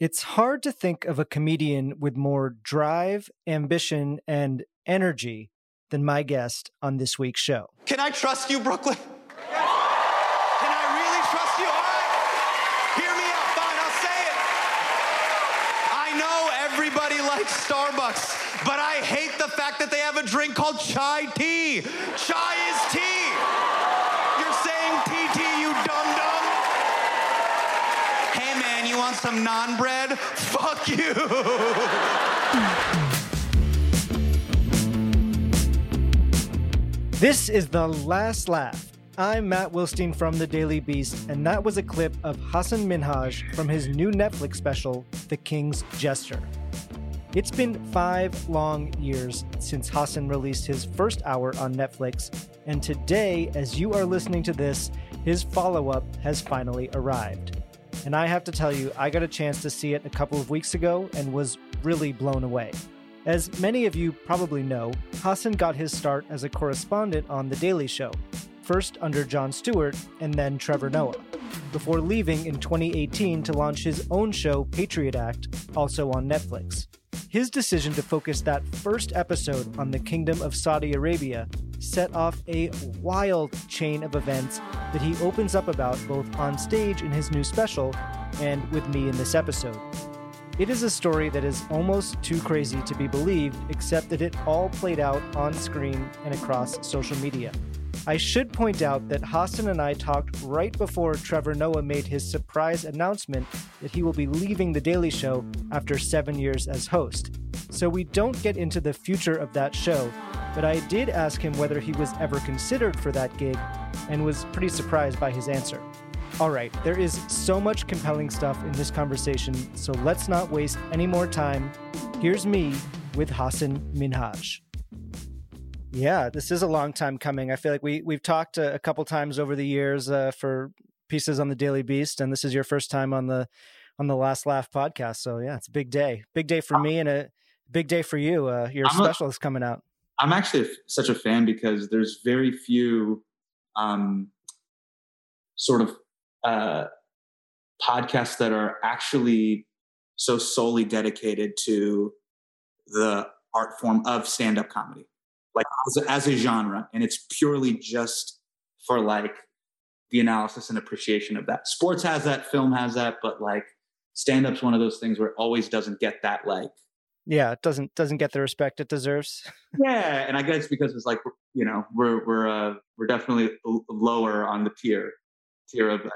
It's hard to think of a comedian with more drive, ambition, and energy than my guest on this week's show. Can I trust you, Brooklyn? Can I really trust you? All right. Hear me out. Fine, I'll say it. I know everybody likes Starbucks, but I hate the fact that they have a drink called chai tea. Chai is tea. Want some naan bread? Fuck you. This is The Last Laugh. I'm Matt Wilstein from The Daily Beast, and that was a clip of Hasan Minhaj from his new Netflix special, The King's Jester. It's been five long years since Hasan released his first hour on Netflix, and today, as you are listening to this, his follow up has finally arrived. And I have to tell you, I got a chance to see it a couple of weeks ago and was really blown away. As many of you probably know, Hasan got his start as a correspondent on The Daily Show, first under Jon Stewart and then Trevor Noah, before leaving in 2018 to launch his own show, Patriot Act, also on Netflix. His decision to focus that first episode on the Kingdom of Saudi Arabia set off a wild chain of events that he opens up about both on stage in his new special and with me in this episode. It is a story that is almost too crazy to be believed, except that it all played out on screen and across social media. I should point out that Hasan and I talked right before Trevor Noah made his surprise announcement that he will be leaving The Daily Show after seven years as host. So we don't get into the future of that show, but I did ask him whether he was ever considered for that gig and was pretty surprised by his answer. All right, there is so much compelling stuff in this conversation, so let's not waste any more time. Here's me with Hasan Minhaj. Yeah, this is a long time coming. I feel like we we've talked a, a couple times over the years uh, for pieces on the Daily Beast, and this is your first time on the on the Last Laugh podcast. So yeah, it's a big day, big day for me, and a big day for you. Uh, your I'm a- special is coming out. I'm actually such a fan because there's very few um, sort of uh, podcasts that are actually so solely dedicated to the art form of stand-up comedy, like as a, as a genre, and it's purely just for like the analysis and appreciation of that. Sports has that, film has that, but like stand-up's one of those things where it always doesn't get that like Yeah, it doesn't doesn't get the respect it deserves. yeah, and I guess because it's like you know we're we're uh, we're definitely lower on the tier tier of uh,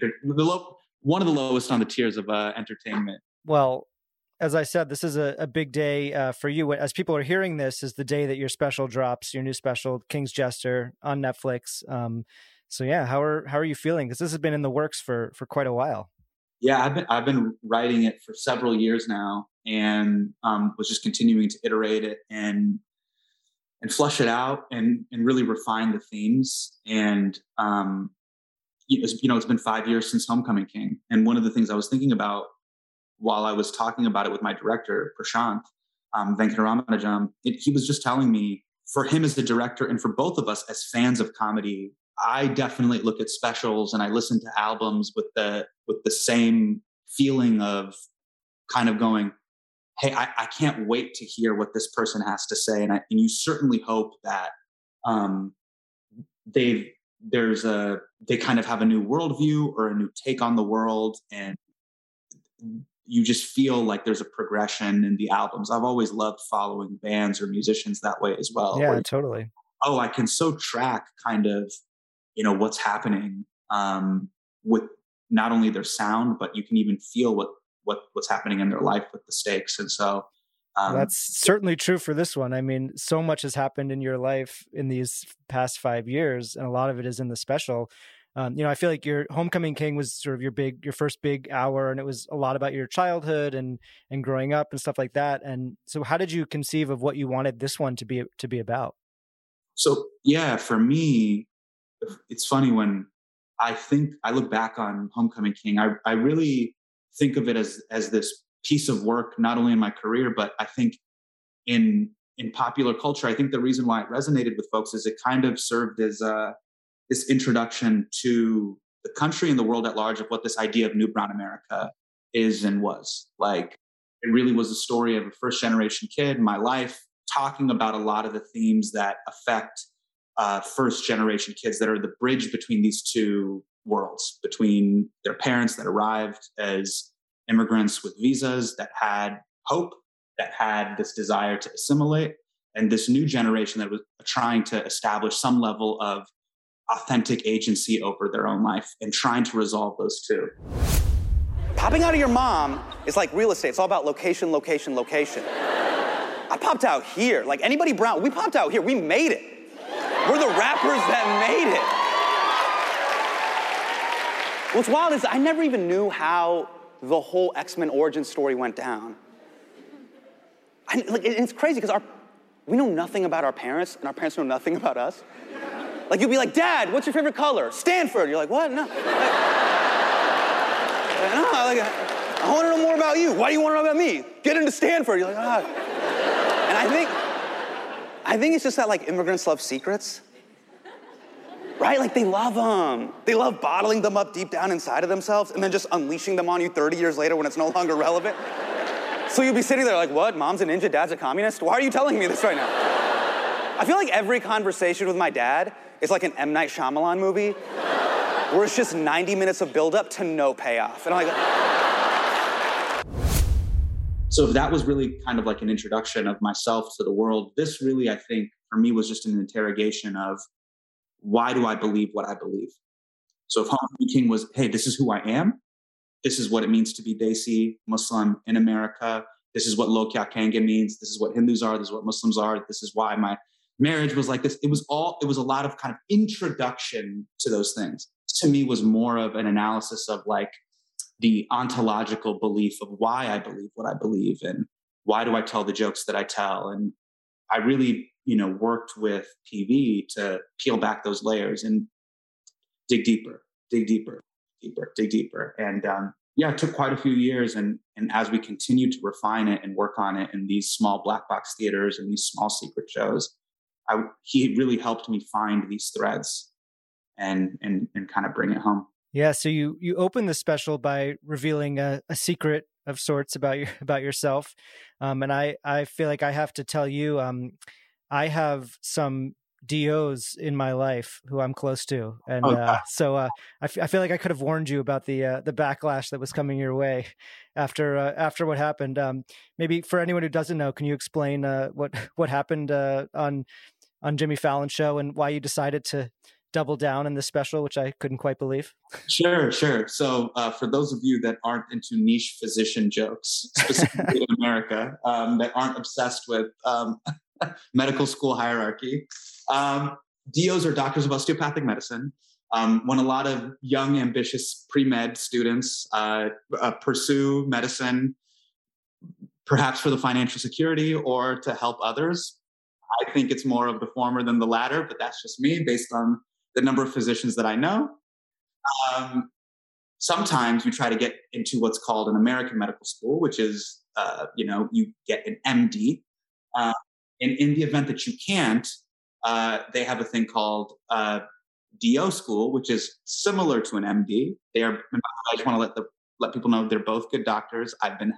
the low one of the lowest on the tiers of uh, entertainment. Well, as I said, this is a, a big day uh, for you. As people are hearing this, is the day that your special drops, your new special, King's Jester, on Netflix. Um, so yeah, how are how are you feeling? Because this has been in the works for for quite a while. Yeah, I've been I've been writing it for several years now, and um, was just continuing to iterate it and and flush it out and and really refine the themes. And um, you know, it's been five years since Homecoming King, and one of the things I was thinking about while I was talking about it with my director Prashanth um, Venkataramanujam, it, he was just telling me for him as the director and for both of us as fans of comedy, I definitely look at specials and I listen to albums with the with the same feeling of kind of going, hey, I, I can't wait to hear what this person has to say, and I, and you certainly hope that um, they've there's a they kind of have a new worldview or a new take on the world. And you just feel like there's a progression in the albums. I've always loved following bands or musicians that way as well yeah, totally. oh i can so track kind of you know what's happening um, with not only their sound but you can even feel what what what's happening in their life with the stakes and so um, That's certainly true for this one. I mean, so much has happened in your life in these past five years, and a lot of it is in the special. um, you know, I feel like your Homecoming King was sort of your big, your first big hour, and it was a lot about your childhood and and growing up and stuff like that. And so, how did you conceive of what you wanted this one to be to be about? So yeah, for me, it's funny when I think I look back on Homecoming King. I I really think of it as as this piece of work, not only in my career, but I think in in popular culture. I think the reason why it resonated with folks is it kind of served as a this introduction to the country and the world at large of what this idea of new brown America is and was. Like it really was a story of a first generation kid, my life, talking about a lot of the themes that affect uh, first generation kids that are the bridge between these two worlds, between their parents that arrived as immigrants with visas that had hope, that had this desire to assimilate, and this new generation that was trying to establish some level of authentic agency over their own life and trying to resolve those two. Popping out of your mom is like real estate. It's all about location, location, location. I popped out here. Like anybody brown, we popped out here. We made it. We're the rappers that made it. What's wild is I never even knew how the whole X-Men origin story went down. I, like, it's crazy because we know nothing about our parents, and our parents know nothing about us. Like you'll be like, Dad, what's your favorite color? Stanford. You're like, what? No. Like, no, like, I want to know more about you. Why do you want to know about me? Get into Stanford. You're like, ah. And I think, I think it's just that like immigrants love secrets. Right? Like they love them. They love bottling them up deep down inside of themselves and then just unleashing them on you 30 years later when it's no longer relevant. So you'll be sitting there like, what? Mom's a ninja, dad's a communist? Why are you telling me this right now? I feel like every conversation with my dad is like an M. Night Shyamalan movie where it's just 90 minutes of buildup to no payoff. And I'm like, so that was really kind of like an introduction of myself to the world. This really, I think, for me was just an interrogation of why do I believe what I believe? So if Homecoming King was, hey, this is who I am, this is what it means to be Desi Muslim in America. This is what Lokya Kanga means. This is what Hindus are. This is what Muslims are. This is why my marriage was like this. It was all, it was a lot of kind of introduction to those things. To me was more of an analysis of like the ontological belief of why I believe what I believe and why do I tell the jokes that I tell. And I really, you know, worked with PV to peel back those layers and dig deeper, dig deeper, deeper, dig deeper. And um, yeah, it took quite a few years. And, and as we continued to refine it and work on it in these small black box theaters and these small secret shows, I, he really helped me find these threads and, and, and kind of bring it home. Yeah. So you, you open the special by revealing a, a secret of sorts about your, about yourself. Um, and I, I feel like I have to tell you, um, I have some DOs in my life who I'm close to, and oh, uh, so uh, I, f- I feel like I could have warned you about the uh, the backlash that was coming your way after uh, after what happened. Um, maybe for anyone who doesn't know, can you explain uh, what what happened uh, on on Jimmy Fallon's show and why you decided to double down in the special, which I couldn't quite believe? Sure, sure. So for those of you that aren't into niche physician jokes, specifically in America, um, that aren't obsessed with um, medical school hierarchy. Um, DOs are doctors of osteopathic medicine. Um, when a lot of young, ambitious pre med students uh, uh, pursue medicine, perhaps for the financial security or to help others, I think it's more of the former than the latter, but that's just me based on the number of physicians that I know. Um, sometimes we try to get into what's called an American medical school, which is, uh, you know, you get an MD. Uh, and in the event that you can't, uh, they have a thing called uh, DO school, which is similar to an MD. They are. I just want to let the let people know they're both good doctors. I've been.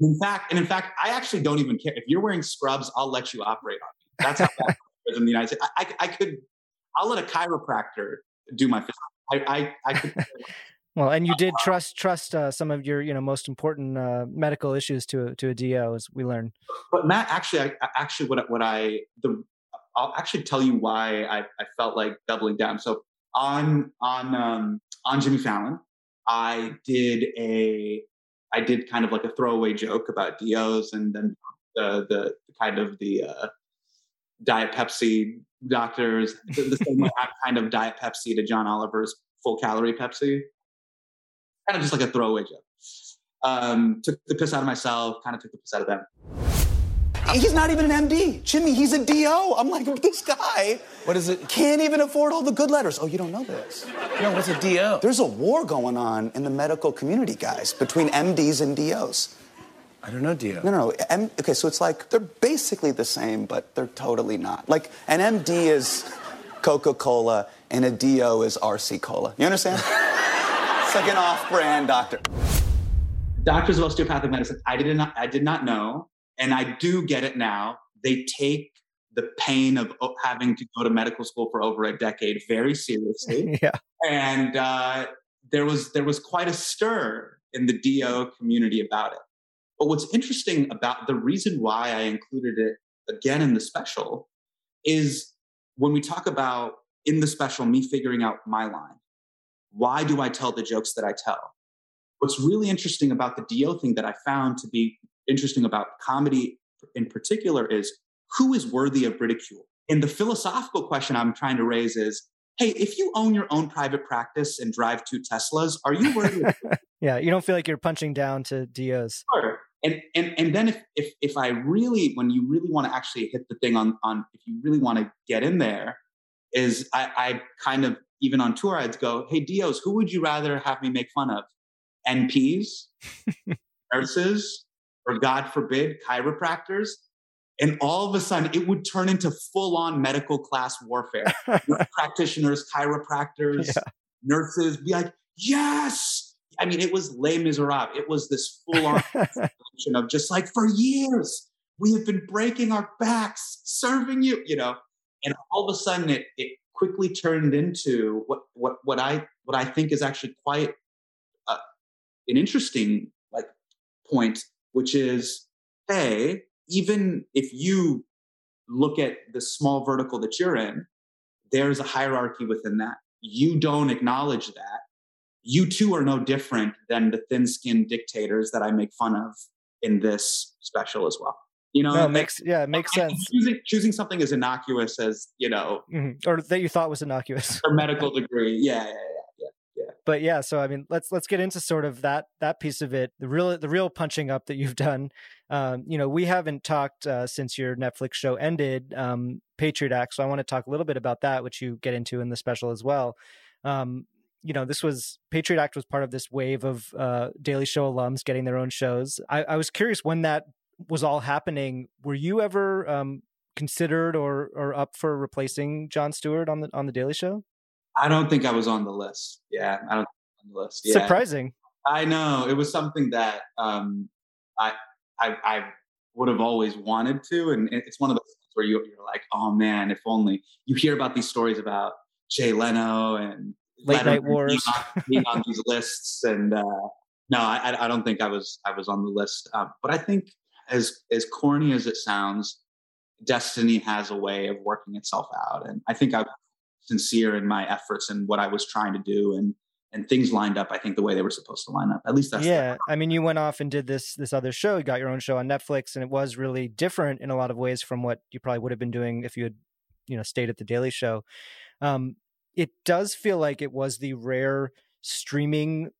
In fact, and in fact, I actually don't even care if you're wearing scrubs. I'll let you operate on me. That's how that is in the United States. I, I, I, could. I'll let a chiropractor do my. I, I, I could. Well, and you did trust trust uh, some of your you know most important uh, medical issues to to a DO, as we learned. But Matt, actually, I, actually, what what I the I'll actually tell you why I, I felt like doubling down. So on on um, on Jimmy Fallon, I did a I did kind of like a throwaway joke about DOs and then the the kind of the uh, Diet Pepsi doctors. The, the same way I'm kind of Diet Pepsi to John Oliver's full calorie Pepsi. Kind of just like a throwaway joke. Um, took the piss out of myself, kind of took the piss out of them. He's not even an MD. Jimmy, he's a DO. I'm like, this guy What is it? can't even afford all the good letters. Oh, you don't know this. No, what's a DO? There's a war going on in the medical community, guys, between MDs and DOs. I don't know DO. No, no, no. M- okay, so it's like they're basically the same, but they're totally not. Like an MD is Coca Cola and a DO is RC Cola. You understand? It's like an off brand doctor. Doctors of osteopathic medicine, I did not, I did not know, and I do get it now. They take the pain of having to go to medical school for over a decade very seriously. yeah. and uh, there was there was quite a stir in the DO community about it. But what's interesting about the reason why I included it again in the special is when we talk about in the special me figuring out my line. Why do I tell the jokes that I tell? What's really interesting about the DO thing that I found to be interesting about comedy in particular is who is worthy of ridicule? And the philosophical question I'm trying to raise is hey, if you own your own private practice and drive two Teslas, are you worthy of Yeah. You don't feel like you're punching down to DOs. Sure. And and and then if if if I really when you really want to actually hit the thing on on if you really want to get in there, is I, I kind of even on tour I'd go, hey DOs, who would you rather have me make fun of? NPs, nurses, or God forbid, chiropractors? And all of a sudden it would turn into full-on medical class warfare. Practitioners, chiropractors, Yeah. nurses be like, yes. I mean, it was Les Miserables. It was this full-on situation of just like for years we have been breaking our backs serving you you know and all of a sudden it, it quickly turned into what what what i what i think is actually quite uh, an interesting like point which is hey even if you look at the small vertical that you're in there's a hierarchy within that you don't acknowledge that you too are no different than the thin-skinned dictators that i make fun of in this special as well. You know, no, it makes yeah, it makes sense. Choosing, choosing something as innocuous as you know Mhm. Or that you thought was innocuous. a medical degree, yeah, yeah, yeah. but yeah so i mean let's let's get into sort of that that piece of it the real the real punching up that you've done um you know we haven't talked uh, since your netflix show ended um patriot act so i want to talk a little bit about that which you get into in the special as well um you know this was patriot act was part of this wave of uh daily show alums getting their own shows i, I was curious when that was all happening were you ever um considered or or up for replacing Jon Stewart on the on the Daily Show? I don't think I was on the list. Yeah, I don't think I was on the list. Yeah. Surprising. I know it was something that um, I, I I would have always wanted to, and it's one of those things where you, you're like, oh man, if only you hear about these stories about Jay Leno and Late Night Letterman Wars. on, being on these lists, and uh, no, I, I- don't think I was I was on the list. Um, but I think as as corny as it sounds, destiny has a way of working itself out, and I think I was sincere in my efforts and what I was trying to do, and and things lined up. I think the way they were supposed to line up. At least that's yeah i mean you went off and did this this other show you got your own show on netflix and it was really different in a lot of ways from what you probably would have been doing if you had you know stayed at the daily show um it does feel like it was the rare streaming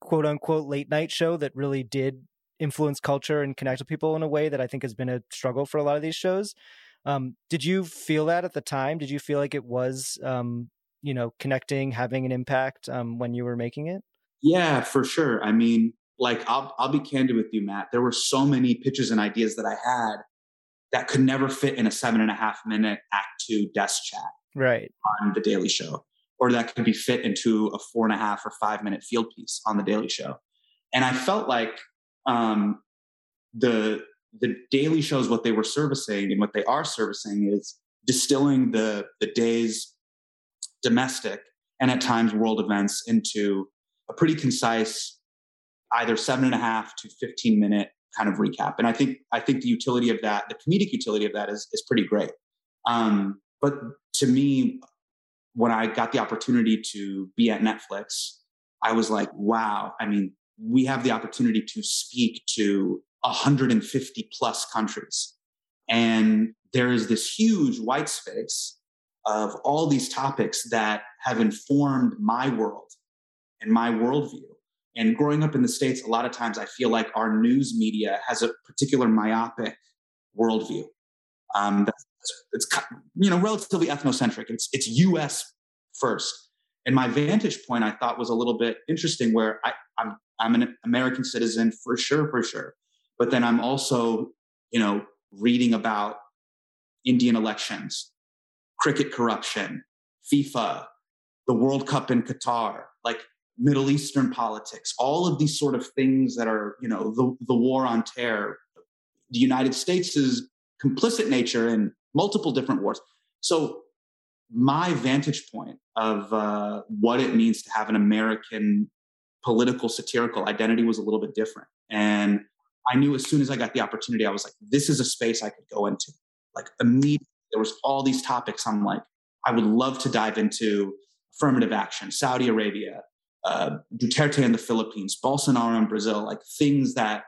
quote unquote late night show that really did influence culture and connect with people in a way that i think has been a struggle for a lot of these shows um did you feel that at the time did you feel like it was um you know connecting having an impact um when you were making it Yeah, for sure. I mean, like I'll I'll be candid with you, Matt. There were so many pitches and ideas that I had that could never fit in a seven and a half minute act two desk chat right on the Daily Show, or that could be fit into a four and a half or five minute field piece on the Daily Show. And I felt like um, the the Daily Shows what they were servicing and what they are servicing is distilling the the day's domestic and at times world events into a pretty concise, either seven and a half to 15 minute kind of recap. And I think I think the utility of that, the comedic utility of that is is pretty great. Um, but to me, when I got the opportunity to be at Netflix, I was like, wow, I mean, we have the opportunity to speak to 150 plus countries. And there is this huge white space of all these topics that have informed my world and my worldview. And growing up in the States, a lot of times I feel like our news media has a particular myopic worldview. Um, that's, it's you know relatively ethnocentric. It's it's U.S. first. And my vantage point I thought was a little bit interesting, where I, I'm I'm an American citizen for sure, for sure. But then I'm also you know reading about Indian elections, cricket corruption, FIFA, the World Cup in Qatar, like Middle Eastern politics, all of these sort of things that are, you know, the, the war on terror, the United States' complicit nature in multiple different wars. So my vantage point of uh, what it means to have an American political satirical identity was a little bit different. And I knew as soon as I got the opportunity, I was like, this is a space I could go into. Like immediately, there was all these topics. I'm like, I would love to dive into affirmative action, Saudi Arabia, uh, Duterte in the Philippines, Bolsonaro in Brazil, like things that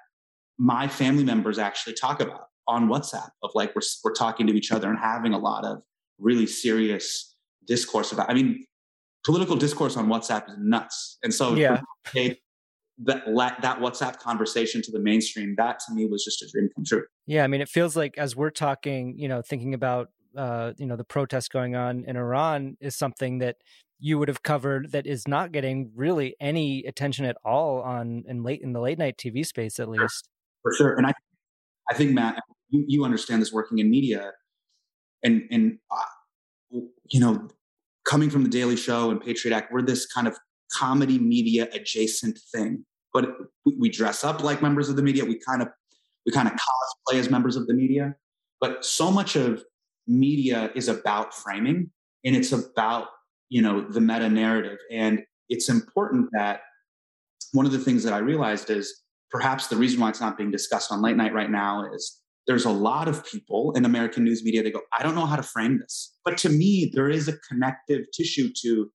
my family members actually talk about on WhatsApp of like we're, we're talking to each other and having a lot of really serious discourse about. I mean, political discourse on WhatsApp is nuts, and so yeah. that that WhatsApp conversation to the mainstream, that to me was just a dream come true. Yeah, I mean, it feels like as we're talking, you know, thinking about uh, you know the protests going on in Iran is something that you would have covered that is not getting really any attention at all on in late in the late night TV space at least. For sure, and I I think Matt, you, you understand this working in media, and and uh, you know, coming from the Daily Show and Patriot Act, we're this kind of comedy media adjacent thing, but we, dress up like members of the media. We kind of we kind of cosplay as members of the media, but so much of media is about framing and it's about you know the meta narrative and it's important that one of the things that i realized is perhaps the reason why it's not being discussed on late night right now is there's a lot of people in American news media that go, I don't know how to frame this. But to me, there is a connective tissue to,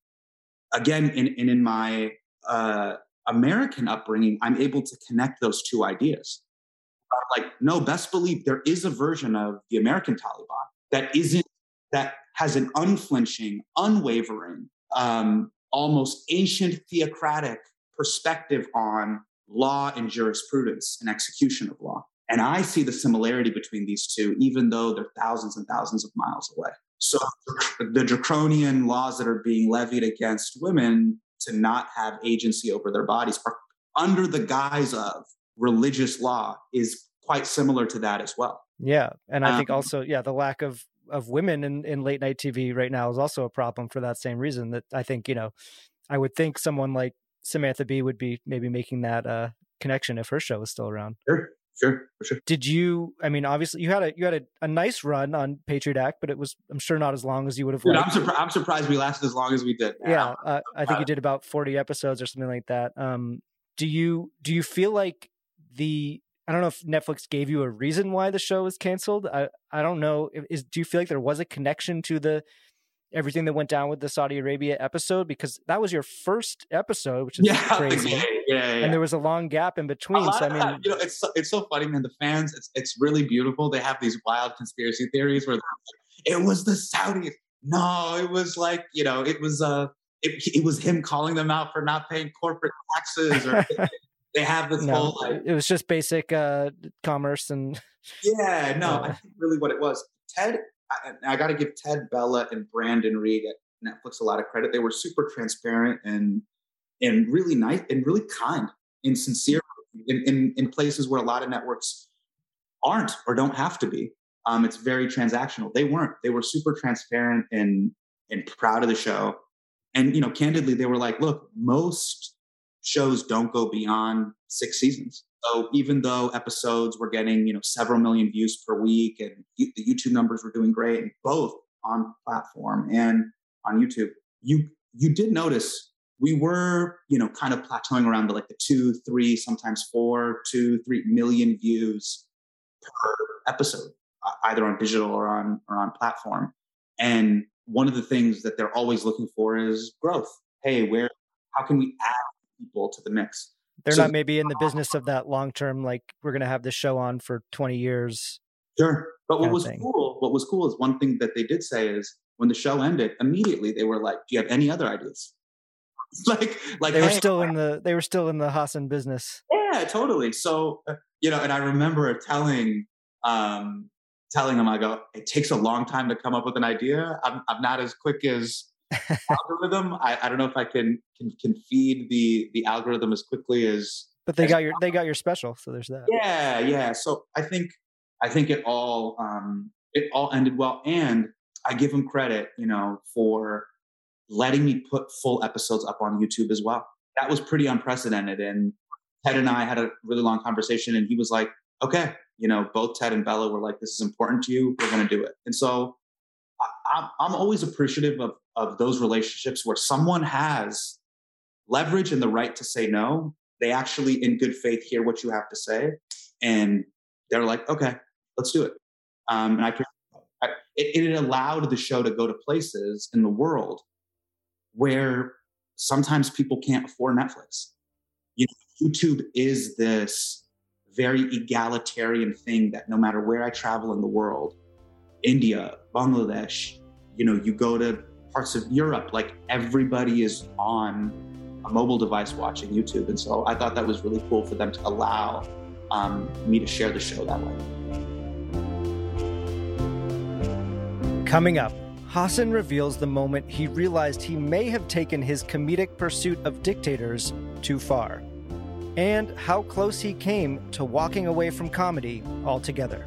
again, in, in, in my uh, American upbringing, I'm able to connect those two ideas. like, no, best believe there is a version of the American Taliban that isn't, that has an unflinching, unwavering, um, almost ancient theocratic perspective on law and jurisprudence and execution of law. And I see the similarity between these two, even though they're thousands and thousands of miles away. So the draconian laws that are being levied against women to not have agency over their bodies are under the guise of religious law is quite similar to that as well. Yeah. And I think um, also, yeah, the lack of of women in, in late night TV right now is also a problem for that same reason that I think, you know, I would think someone like Samantha Bee would be maybe making that uh, connection if her show was still around. Sure, sure, for sure. Did you? I mean, obviously, you had a you had a, a nice run on Patriot Act, but it was I'm sure not as long as you would have. Dude, I'm, surpri- I'm, surprised we lasted as long as we did. Yeah, uh, I think you did about 40 episodes or something like that. Um, do you do you feel like the I don't know if Netflix gave you a reason why the show was canceled. I I don't know. Is do you feel like there was a connection to the everything that went down with the Saudi Arabia episode because that was your first episode, which is yeah, crazy. Yeah, yeah, And there was a long gap in between. So I mean, that, you know, it's so, it's so funny, man. The fans, it's it's really beautiful. They have these wild conspiracy theories where it was the Saudis. No, it was like you know, it was uh, it, it was him calling them out for not paying corporate taxes or. they have this no, whole like, it was just basic uh commerce and yeah no uh, i think really what it was ted I, I got to give Ted Bela and Brandon Riegg at Netflix a lot of credit. They were super transparent and and really nice and really kind and sincere in, in, in places where a lot of networks aren't or don't have to be. Um, it's very transactional. They weren't. They were super transparent and and proud of the show. And you know, candidly, they were like, "Look, most shows don't go beyond six seasons. So even though episodes were getting, you know, several million views per week and the YouTube numbers were doing great, both on platform and on YouTube, you you did notice we were, you know, kind of plateauing around the like the two, three, sometimes four, two, three million views per episode, either on digital or on or on platform. And one of the things that they're always looking for is growth. Hey, where how can we add people to the mix? They're so, not maybe in the business of that long term, like we're going to have this show on for 20 years. Sure. But what was cool, what was cool is one thing that they did say is when the show ended, immediately they were like, "Do you have any other ideas?" like, like they were hey, still in the they were still in the Hasan business. yeah, totally. So, uh, you know, and I remember telling um, telling them, I go, it takes a long time to come up with an idea. I'm, I'm not as quick as algorithm. I, I don't know if I can, can can feed the the algorithm as quickly as. But they as got your they got your special, so there's that. Yeah, yeah. So I think I think it all um, it all ended well, and I give him credit, you know, for letting me put full episodes up on YouTube as well. That was pretty unprecedented, and Ted and I had a really long conversation, and he was like, "Okay, you know, both Ted and Bela were like, this is important to you. We're going to do it." And so I'm always appreciative of of those relationships where someone has leverage and the right to say no. They actually, in good faith, hear what you have to say, and they're like, "Okay, let's do it." Um, and I, I it, it allowed the show to go to places in the world where sometimes people can't afford Netflix. You know, YouTube is this very egalitarian thing that no matter where I travel in the world, India, Bangladesh, you know, you go to parts of Europe, like everybody is on a mobile device watching YouTube. And so I thought that was really cool for them to allow um, me to share the show that way. Coming up, Hasan reveals the moment he realized he may have taken his comedic pursuit of dictators too far, and how close he came to walking away from comedy altogether.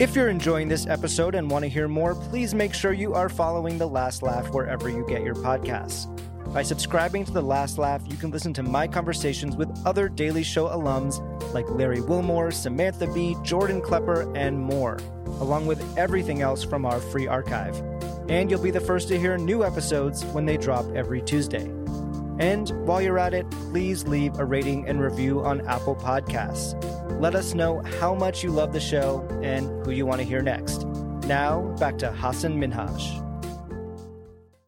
If you're enjoying this episode and want to hear more, please make sure you are following The Last Laugh wherever you get your podcasts. By subscribing to The Last Laugh, you can listen to my conversations with other Daily Show alums like Larry Wilmore, Samantha Bee, Jordan Klepper, and more, along with everything else from our free archive. And you'll be the first to hear new episodes when they drop every Tuesday. And while you're at it, please leave a rating and review on Apple Podcasts. Let us know how much you love the show and who you want to hear next. Now, back to Hasan Minhaj.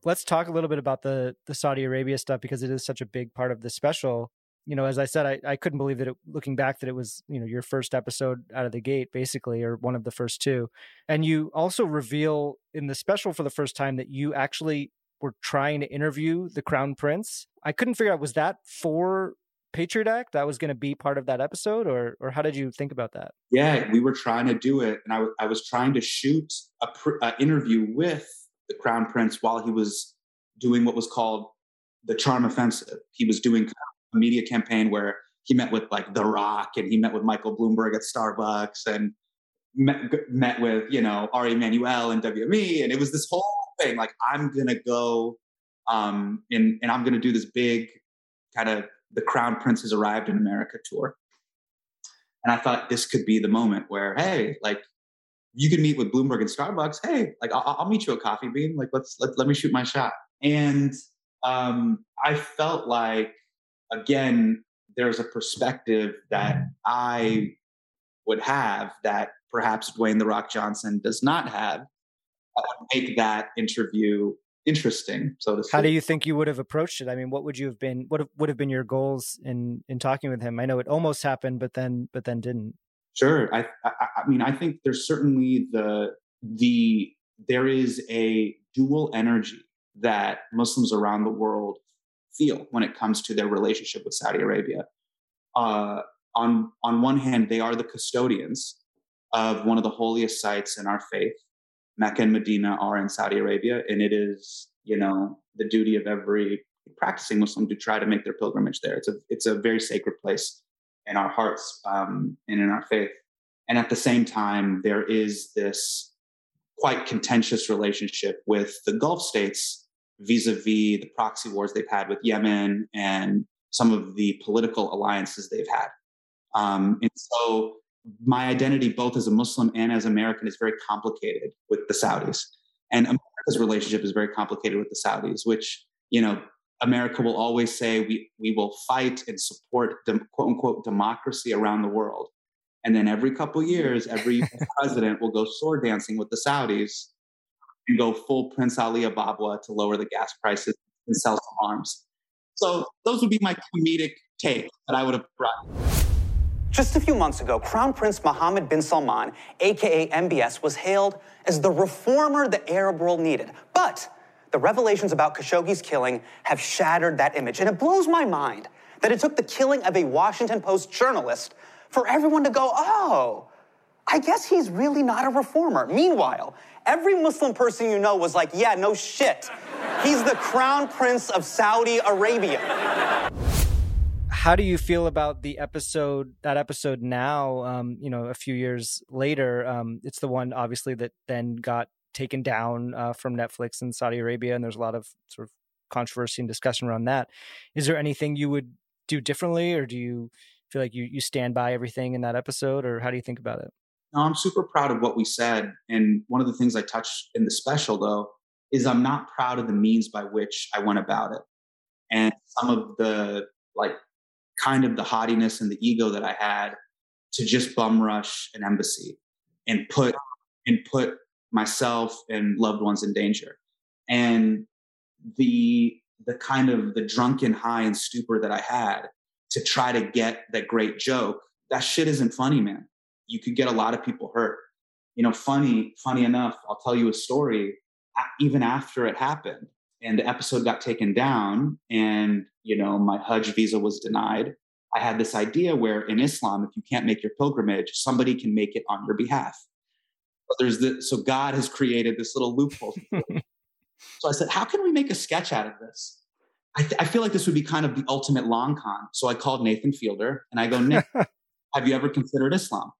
Let's talk a little bit about the the Saudi Arabia stuff because it is such a big part of the special. You know, as I said, I, I couldn't believe that it, looking back that it was, you know, your first episode out of the gate, basically, or one of the first two. And you also reveal in the special for the first time that you actually were trying to interview the crown prince. I couldn't figure out was that for Patriot Act that was going to be part of that episode, or or how did you think about that? Yeah, we were trying to do it, and I, w- I was trying to shoot a, pr- interview with the crown prince while he was doing what was called the Charm Offensive. He was doing a media campaign where he met with like The Rock and he met with Michael Bloomberg at Starbucks and met, met with you know Ari Emanuel and WME, and it was this whole thing. Like I'm gonna go um, and and I'm gonna do this big kind of the Crown Prince has arrived in America tour. And I thought this could be the moment where, hey, like you can meet with Bloomberg and Starbucks. Hey, like I'll, I'll meet you a coffee bean. Like let's let, let me shoot my shot. And um, I felt like again there's a perspective that I would have that perhaps Dwayne the Rock Johnson does not have. I would make that interview interesting. So to How do you think you would have approached it? I mean, what would you have been? What would have been your goals in in talking with him? I know it almost happened, but then but then didn't. Sure. I, I, I mean, I think there's certainly the the there is a dual energy that Muslims around the world feel when it comes to their relationship with Saudi Arabia. Uh, on on one hand, they are the custodians of one of the holiest sites in our faith. Mecca and Medina are in Saudi Arabia, and it is you know the duty of every practicing Muslim to try to make their pilgrimage there. It's a it's a very sacred place in our hearts um, and in our faith. And at the same time, there is this quite contentious relationship with the Gulf states vis-a-vis the proxy wars they've had with Yemen and some of the political alliances they've had. Um, and so my identity, both as a Muslim and as American, is very complicated with the Saudis. And America's relationship is very complicated with the Saudis, which, you know, America will always say we, we will fight and support dem, quote unquote democracy around the world. And then every couple years, every president will go sword dancing with the Saudis and go full Prince Ali Ababwa to lower the gas prices and sell some arms. So those would be my comedic take that I would have brought. Just a few months ago, Crown Prince Mohammed bin Salman, aka MBS, was hailed as the reformer the Arab world needed. But the revelations about Khashoggi's killing have shattered that image. And it blows my mind that it took the killing of a Washington Post journalist for everyone to go, oh, I guess he's really not a reformer. Meanwhile, every Muslim person you know was like, yeah, no shit. He's the crown prince of Saudi Arabia. How do you feel about the episode, that episode now, um, you know, a few years later? Um, it's the one, obviously, that then got taken down uh, from Netflix in Saudi Arabia, and there's a lot of sort of controversy and discussion around that. Is there anything you would do differently, or do you feel like you you stand by everything in that episode, or how do you think about it? No, I'm super proud of what we said, and one of the things I touched in the special though is I'm not proud of the means by which I went about it, and some of the like kind of the haughtiness and the ego that I had to just bum rush an embassy and put and put myself and loved ones in danger. And the the kind of the drunken high and stupor that I had to try to get that great joke, that shit isn't funny, man. You could get a lot of people hurt. You know, funny, funny enough, I'll tell you a story. Even after it happened, and the episode got taken down, and you know, my Hajj visa was denied. I had this idea where in Islam, if you can't make your pilgrimage, somebody can make it on your behalf. But there's the so God has created this little loophole. so I said, how can we make a sketch out of this? I, th- I, feel like this would be kind of the ultimate long con. So I called Nathan Fielder and I go, Nick, have you ever considered Islam?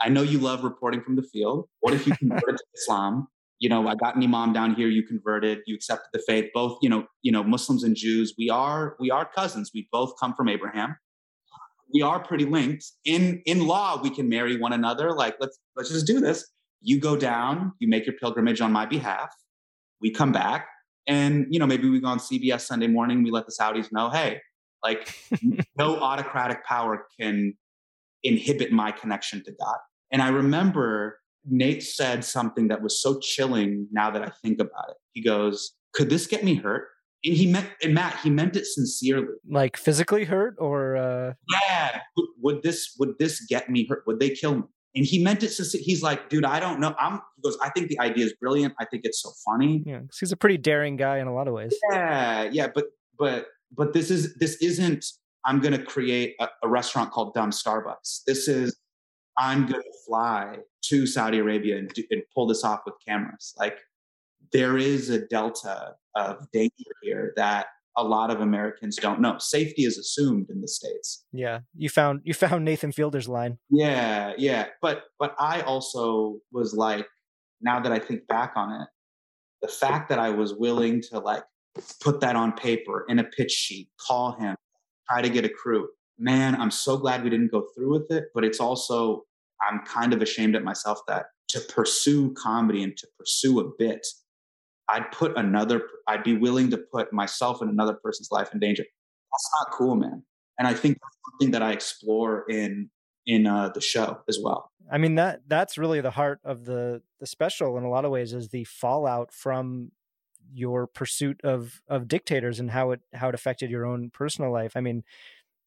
I know you love reporting from the field. What if you converted to Islam? You know, I got an imam down here. You converted. You accepted the faith. Both, you know, you know, Muslims and Jews. We are we are cousins. We both come from Abraham. We are pretty linked. In in law, we can marry one another. Like let's let's just do this you go down, you make your pilgrimage on my behalf. We come back, and you know maybe we go on CBS Sunday morning. We let the Saudis know, hey, like no autocratic power can inhibit my connection to God. And I remember Nate said something that was so chilling. Now that I think about it, he goes, "Could this get me hurt?" And he meant, and Matt, he meant it sincerely. Like physically hurt, or uh... yeah, would, would this would this get me hurt? Would they kill me? And he meant it to, he's like, dude, I don't know. I'm, he goes, I think the idea is brilliant. I think it's so funny. Yeah. He's a pretty daring guy in a lot of ways. Yeah. Yeah. But, but, but this is, this isn't, I'm going to create a, a restaurant called Dumb Starbucks. This is, I'm going to fly to Saudi Arabia and, do, and pull this off with cameras. Like there is a delta of danger here that a lot of Americans don't know. Safety is assumed in the states. Yeah, you found you found Nathan Fielder's line. Yeah, yeah, but but I also was like, now that I think back on it, the fact that I was willing to like put that on paper in a pitch sheet, call him, try to get a crew. Man, I'm so glad we didn't go through with it. But it's also I'm kind of ashamed at myself that to pursue comedy and to pursue a bit I'd put another, I'd be willing to put myself and another person's life in danger. That's not cool, man. And I think that's something that I explore in in uh, the show as well. I mean that that's really the heart of the the special in a lot of ways is the fallout from your pursuit of of dictators and how it how it affected your own personal life. I mean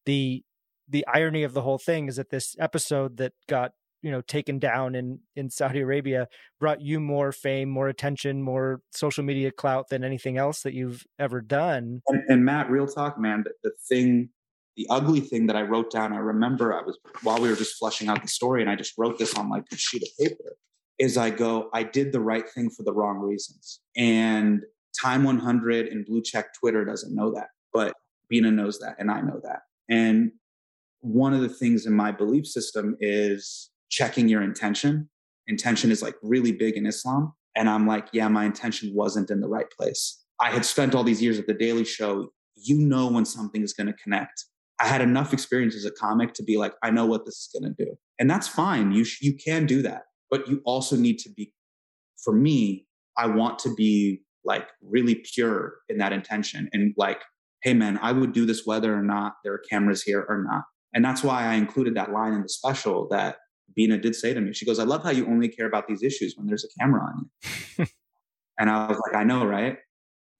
the the irony of the whole thing is that this episode that got you know taken down in in Saudi Arabia brought you more fame, more attention, more social media clout than anything else that you've ever done. And, and Matt, real talk, man, the, the thing, the ugly thing that I wrote down, I remember I was while we were just fleshing out the story, and I just wrote this on like a sheet of paper. Is I go, I did the right thing for the wrong reasons, and Time 100 and Blue Check Twitter doesn't know that, but Beena knows that, and I know that. And one of the things in my belief system is checking your intention. Intention is like really big in Islam. And I'm like, yeah, my intention wasn't in the right place. I had spent all these years at the Daily Show. You know when something is going to connect. I had enough experience as a comic to be like, I know what this is going to do, and that's fine. You sh- you can do that, but you also need to be. For me, I want to be like really pure in that intention, and like, hey man, I would do this whether or not there are cameras here or not. And that's why I included that line in the special that Beena did say to me. She goes, I love how you only care about these issues when there's a camera on you. and I was like, I know, right?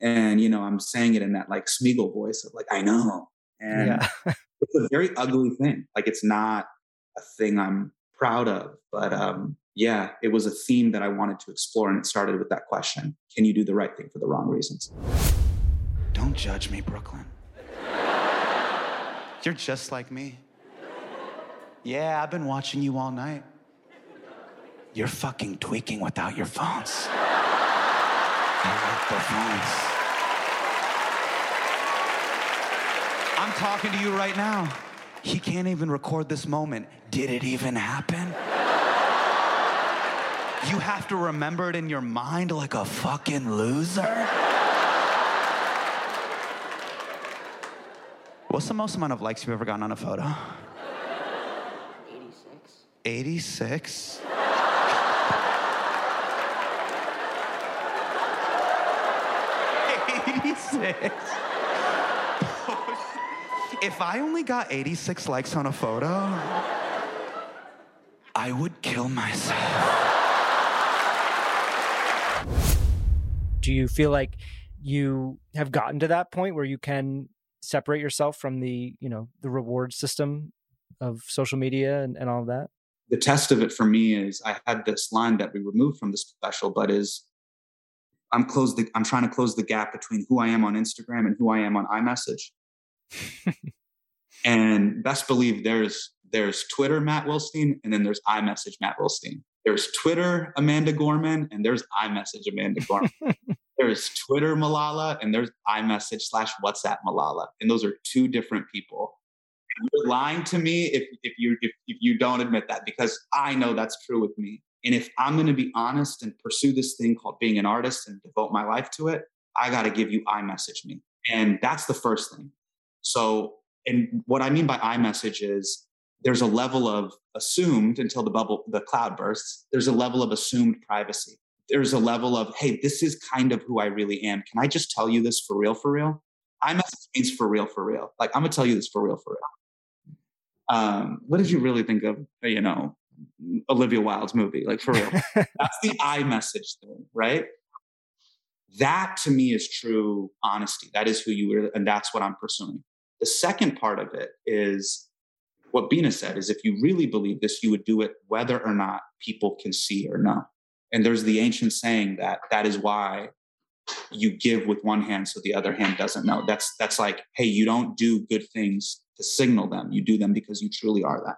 And, you know, I'm saying it in that like Smeagol voice of like, I know. And yeah. it's a very ugly thing. Like, it's not a thing I'm proud of. But um, yeah, it was a theme that I wanted to explore. And it started with that question Can you do the right thing for the wrong reasons? Don't judge me, Brooklyn. You're just like me. Yeah, I've been watching you all night. You're fucking tweaking without your phones. I like the phones. I'm talking to you right now. He can't even record this moment. Did it even happen? You have to remember it in your mind like a fucking loser. What's the most amount of likes you've ever gotten on a photo? 86. Eighty-six. if I only got 86 likes on a photo, I would kill myself. Do you feel like you have gotten to that point where you can separate yourself from the, you know, the reward system of social media and, and all of that? The test of it for me is I had this line that we removed from the special, but is I'm close the I'm trying to close the gap between who I am on Instagram and who I am on iMessage. and best believe there's there's Twitter Matt Wilstein and then there's iMessage Matt Wilstein. There's Twitter Amanda Gorman and there's iMessage Amanda Gorman. there's Twitter Malala and there's iMessage slash WhatsApp Malala. And those are two different people you're lying to me if, if you if, if you don't admit that because i know that's true with me. And if i'm going to be honest and pursue this thing called being an artist and devote my life to it i got to give you iMessage me. And that's the first thing. So and what i mean by iMessage is there's a level of assumed until the bubble the cloud bursts. There's a level of assumed privacy. There's a level of hey this is kind of who i really am. Can i just tell you this for real for real? iMessage means for real for real. Like i'm gonna tell you this for real for real um, what did you really think of, you know, Olivia Wilde's movie? Like for real. That's the iMessage thing, right? That to me is true honesty. That is who you are, and that's what I'm pursuing. The second part of it is what Beena said is if you really believe this, you would do it whether or not people can see or know. And there's the ancient saying that that is why you give with one hand so the other hand doesn't know. That's that's like, hey, you don't do good things to signal them. You do them because you truly are that.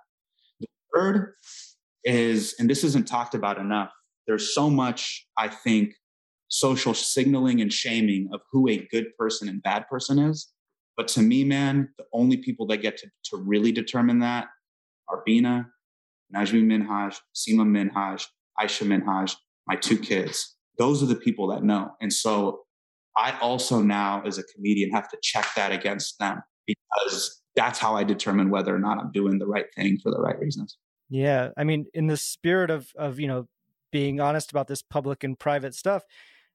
The third is, and this isn't talked about enough, there's so much, I think, social signaling and shaming of who a good person and bad person is. But to me, man, the only people that get to, to really determine that are Beena, Najmi Minhaj, Seema Minhaj, Aisha Minhaj, my two kids. Those are the people that know. And so I also now, as a comedian, have to check that against them because that's how I determine whether or not I'm doing the right thing for the right reasons. Yeah, I mean, in the spirit of of you know being honest about this public and private stuff,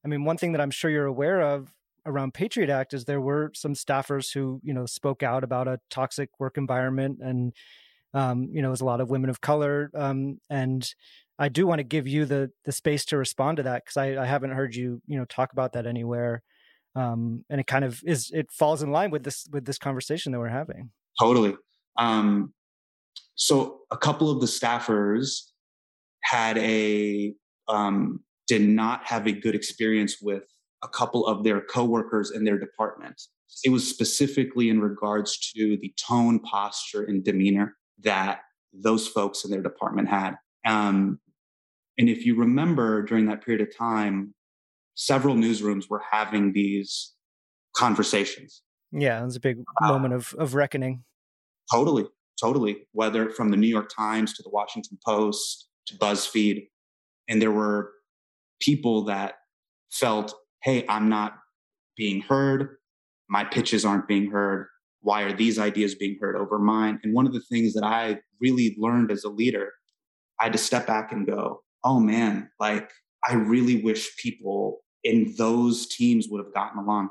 I mean, one thing that I'm sure you're aware of around Patriot Act is there were some staffers who you know spoke out about a toxic work environment, and um, you know, was a lot of women of color, um, and I do want to give you the the space to respond to that because I, I haven't heard you you know talk about that anywhere um, and it kind of is it falls in line with this with this conversation that we're having totally um, so a couple of the staffers had a um, did not have a good experience with a couple of their coworkers in their department. It was specifically in regards to the tone, posture, and demeanor that those folks in their department had. Um, and if you remember during that period of time, several newsrooms were having these conversations. Yeah, it was a big uh, moment of, of reckoning. Totally, totally. Whether from the New York Times to the Washington Post to BuzzFeed. And there were people that felt, hey, I'm not being heard. My pitches aren't being heard. Why are these ideas being heard over mine? And one of the things that I really learned as a leader, I had to step back and go, oh man, like I really wish people in those teams would have gotten along.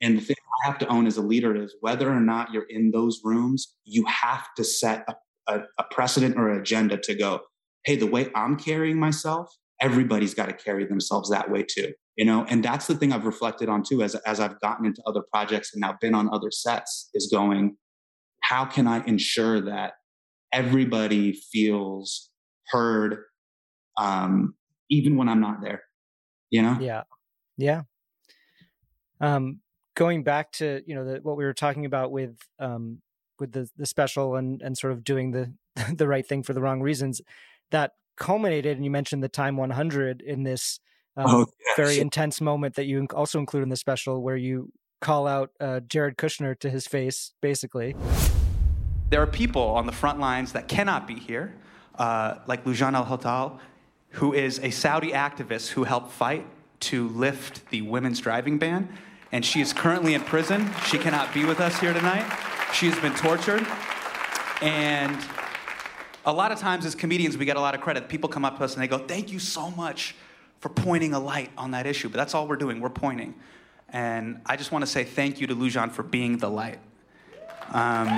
And the thing I have to own as a leader is whether or not you're in those rooms, you have to set a, a, a precedent or an agenda to go, hey, the way I'm carrying myself, everybody's got to carry themselves that way too. You know, and that's the thing I've reflected on too as, as I've gotten into other projects and now been on other sets is going, how can I ensure that everybody feels heard, um, even when I'm not there? You know? Yeah. Yeah. Um, going back to, you know, the, what we were talking about with, um, with the, the special and, and sort of doing the, the right thing for the wrong reasons that culminated, and you mentioned the time 100 in this um, oh, yes. very intense moment that you also include in the special, where you call out uh, Jared Kushner to his face, basically. There are people on the front lines that cannot be here, uh, like Loujain Al Hathloul, who is a Saudi activist who helped fight to lift the women's driving ban. And she is currently in prison. She cannot be with us here tonight. She has been tortured. And a lot of times as comedians, we get a lot of credit. People come up to us and they go, Thank you so much for pointing a light on that issue. But that's all we're doing, we're pointing. And I just want to say thank you to Loujain for being the light. Um,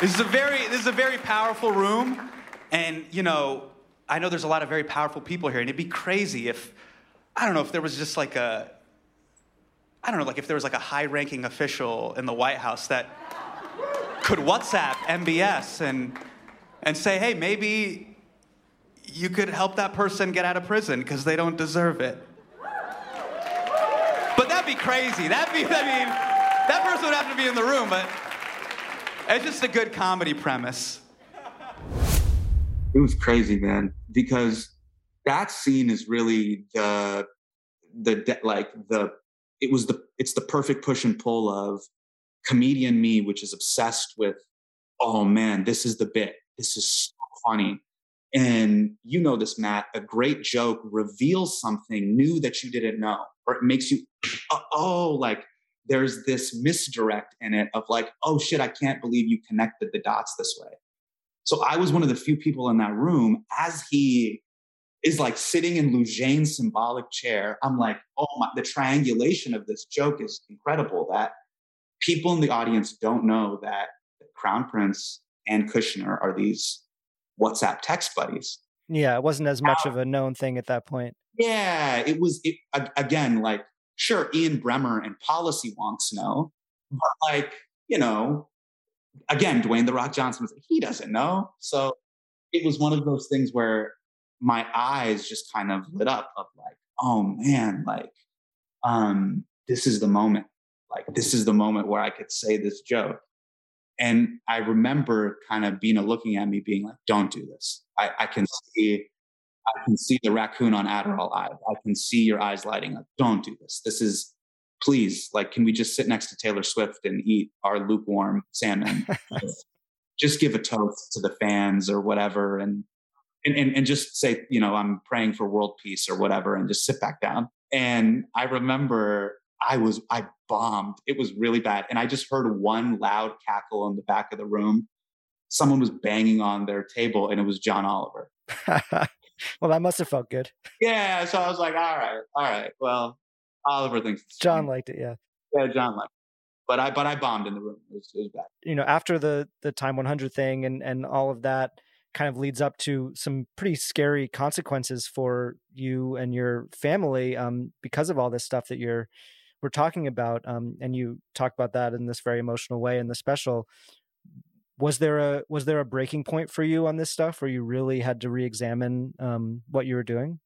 this is a very this is a very powerful room, and you know I know there's a lot of very powerful people here, and it'd be crazy if I don't know if there was just like a I don't know like if there was like a high-ranking official in the White House that could WhatsApp MBS and, and say, hey, maybe you could help that person get out of prison because they don't deserve it. But that'd be crazy. That'd be, I mean, that person would have to be in the room, but it's just a good comedy premise. It was crazy, man, because that scene is really the, the, like, the, it was the, it's the perfect push and pull of comedian me, which is obsessed with, oh man, this is the bit. This is so funny. And you know this, Matt, a great joke reveals something new that you didn't know, or it makes you, uh, oh, like there's this misdirect in it of like, oh shit, I can't believe you connected the dots this way. So I was one of the few people in that room as he is like sitting in Loujain's symbolic chair. I'm like, oh my, the triangulation of this joke is incredible that people in the audience don't know that Crown Prince and Kushner are these WhatsApp text buddies. Yeah, it wasn't as much uh, of a known thing at that point. Yeah, it was it, again like sure Ian Bremmer and policy wonks know, but like you know, again Dwayne the Rock Johnson was like, he doesn't know. So it was one of those things where my eyes just kind of lit up of like, oh man, like um, this is the moment like this is the moment where I could say this joke. And I remember kind of Beena looking at me, being like, "Don't do this. I, I can see, I can see the raccoon on Adderall eye. I can see your eyes lighting up. Don't do this. This is, please, like, can we just sit next to Taylor Swift and eat our lukewarm salmon? just give a toast to the fans or whatever, and, and and and just say, you know, I'm praying for world peace or whatever, and just sit back down. And I remember I was, I bombed. It was really bad. And I just heard one loud cackle in the back of the room. Someone was banging on their table and it was John Oliver. well, that must have felt good. Yeah. So I was like, all right, all right. Well, Oliver thinks John liked it. Yeah. Yeah. John liked it. But I, but I bombed in the room. It was, it was bad. You know, after the, the time 100 thing and, and all of that, kind of leads up to some pretty scary consequences for you and your family um, because of all this stuff that you're we're talking about, um, and you talk about that in this very emotional way in the special. was there a was there a breaking point for you on this stuff where you really had to re-examine um, what you were doing?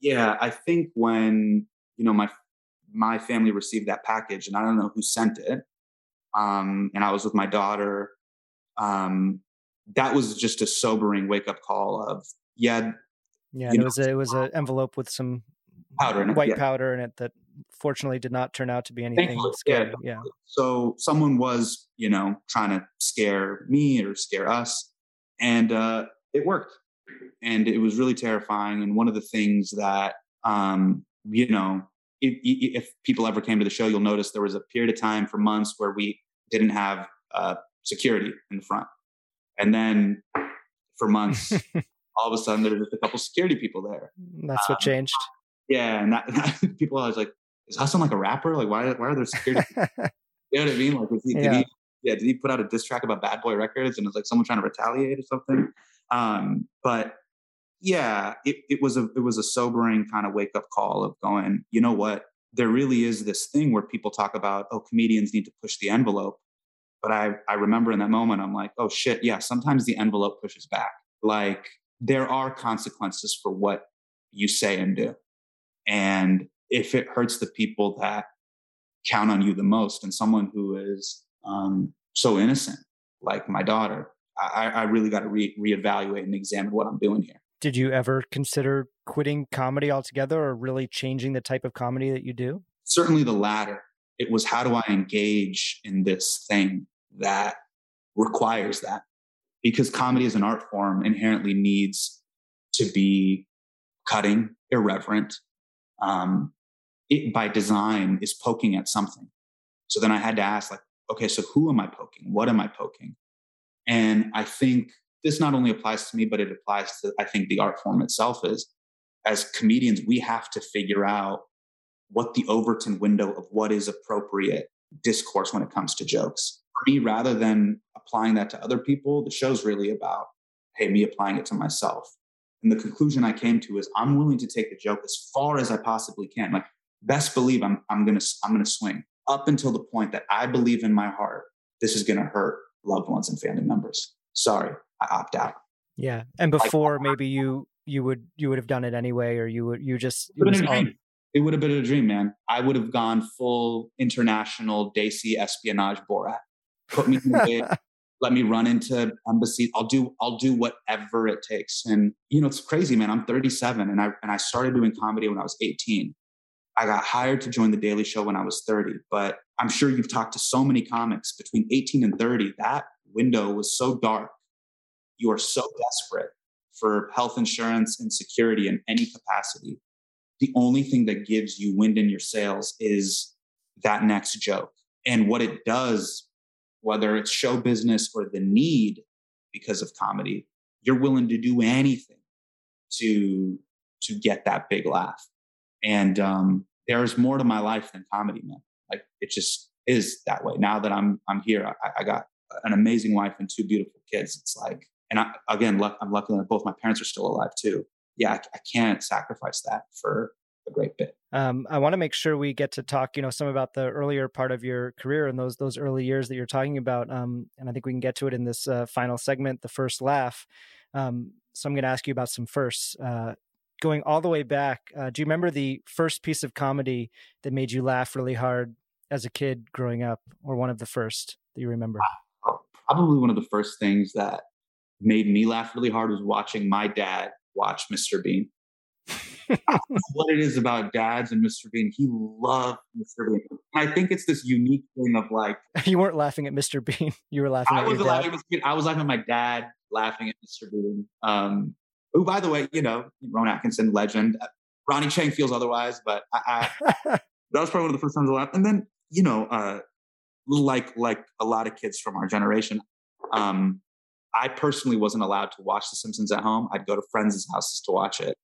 Yeah, I think when you know my my family received that package, and I don't know who sent it, um, and I was with my daughter. Um, that was just a sobering wake up call of yeah, yeah. It was a, it was an envelope with some powder, white yeah. powder in it that fortunately did not turn out to be anything Thankfully, scary. Yeah. yeah. So someone was, you know, trying to scare me or scare us, and uh, it worked. And it was really terrifying. And one of the things that, um, you know, if, if, people ever came to the show, you'll notice there was a period of time for months where we didn't have uh, security in the front, and then for months. all of a sudden, there was just a couple security people there. That's what um, changed. Yeah, and that, that people always like, is Hassan like a rapper? Like, why, why are there security? you know what I mean? Like, he, yeah. did he, yeah, did he put out a diss track about Bad Boy Records and it's like someone trying to retaliate or something? Um, but yeah, it, it was a it was a sobering kind of wake up call of going, you know what? There really is this thing where people talk about, oh, comedians need to push the envelope. But I I remember in that moment, I'm like, oh shit, yeah, sometimes the envelope pushes back. Like there are consequences for what you say and do. And if it hurts the people that count on you the most and someone who is um, so innocent like my daughter i, I really got to re- reevaluate and examine what i'm doing here did you ever consider quitting comedy altogether or really changing the type of comedy that you do certainly the latter it was how do i engage in this thing that requires that because comedy as an art form inherently needs to be cutting irreverent um, it by design is poking at something. So then I had to ask, like, okay, so who am I poking? What am I poking? And I think this not only applies to me, but it applies to, I think, the art form itself is as comedians, we have to figure out what the Overton window of what is appropriate discourse when it comes to jokes. For me, rather than applying that to other people, the show's really about, hey, me applying it to myself. And the conclusion I came to is I'm willing to take the joke as far as I possibly can. Like best believe I'm I'm gonna I'm gonna swing up until the point that I believe in my heart this is gonna hurt loved ones and family members. Sorry, I opt out. Yeah, and before like, maybe you you would you would have done it anyway, or you would you just it, was all... it would have been a dream, man. I would have gone full international Desi espionage Borat. Put me in the let me run into embassy. I'll do I'll do whatever it takes. And you know, it's crazy, man. I'm 37 and I and I started doing comedy when I was 18. I got hired to join The Daily Show when I was 30, but I'm sure you've talked to so many comics between 18 and 30. That window was so dark. You are so desperate for health insurance and security in any capacity. The only thing that gives you wind in your sails is that next joke. And what it does, whether it's show business or the need because of comedy, you're willing to do anything to to get that big laugh. And um, there's more to my life than comedy, man. Like it just is that way. Now that I'm I'm here, I, I got an amazing wife and two beautiful kids. It's like, and I, again, luck, I'm lucky that both my parents are still alive too. Yeah, I, I can't sacrifice that for a great bit. Um, I want to make sure we get to talk, you know, some about the earlier part of your career and those those early years that you're talking about. Um, and I think we can get to it in this uh, final segment, the first laugh. Um, so I'm going to ask you about some firsts. Uh, going all the way back, uh, do you remember the first piece of comedy that made you laugh really hard as a kid growing up, or one of the first that you remember? Probably one of the first things that made me laugh really hard was watching my dad watch Mr. Bean. what it is about dads and Mr. Bean. He loved Mr. Bean. And I think it's this unique thing of like you weren't laughing at Mr. Bean. You were laughing I at was. Laughing, I was laughing at my dad laughing at Mr. Bean. Um, who, by the way, you know, Rowan Atkinson, legend. Ronny Chieng feels otherwise, but I, I, that was probably one of the first times I laughed. And then, you know, uh, like like a lot of kids from our generation, um, I personally wasn't allowed to watch The Simpsons at home. I'd go to friends' houses to watch it.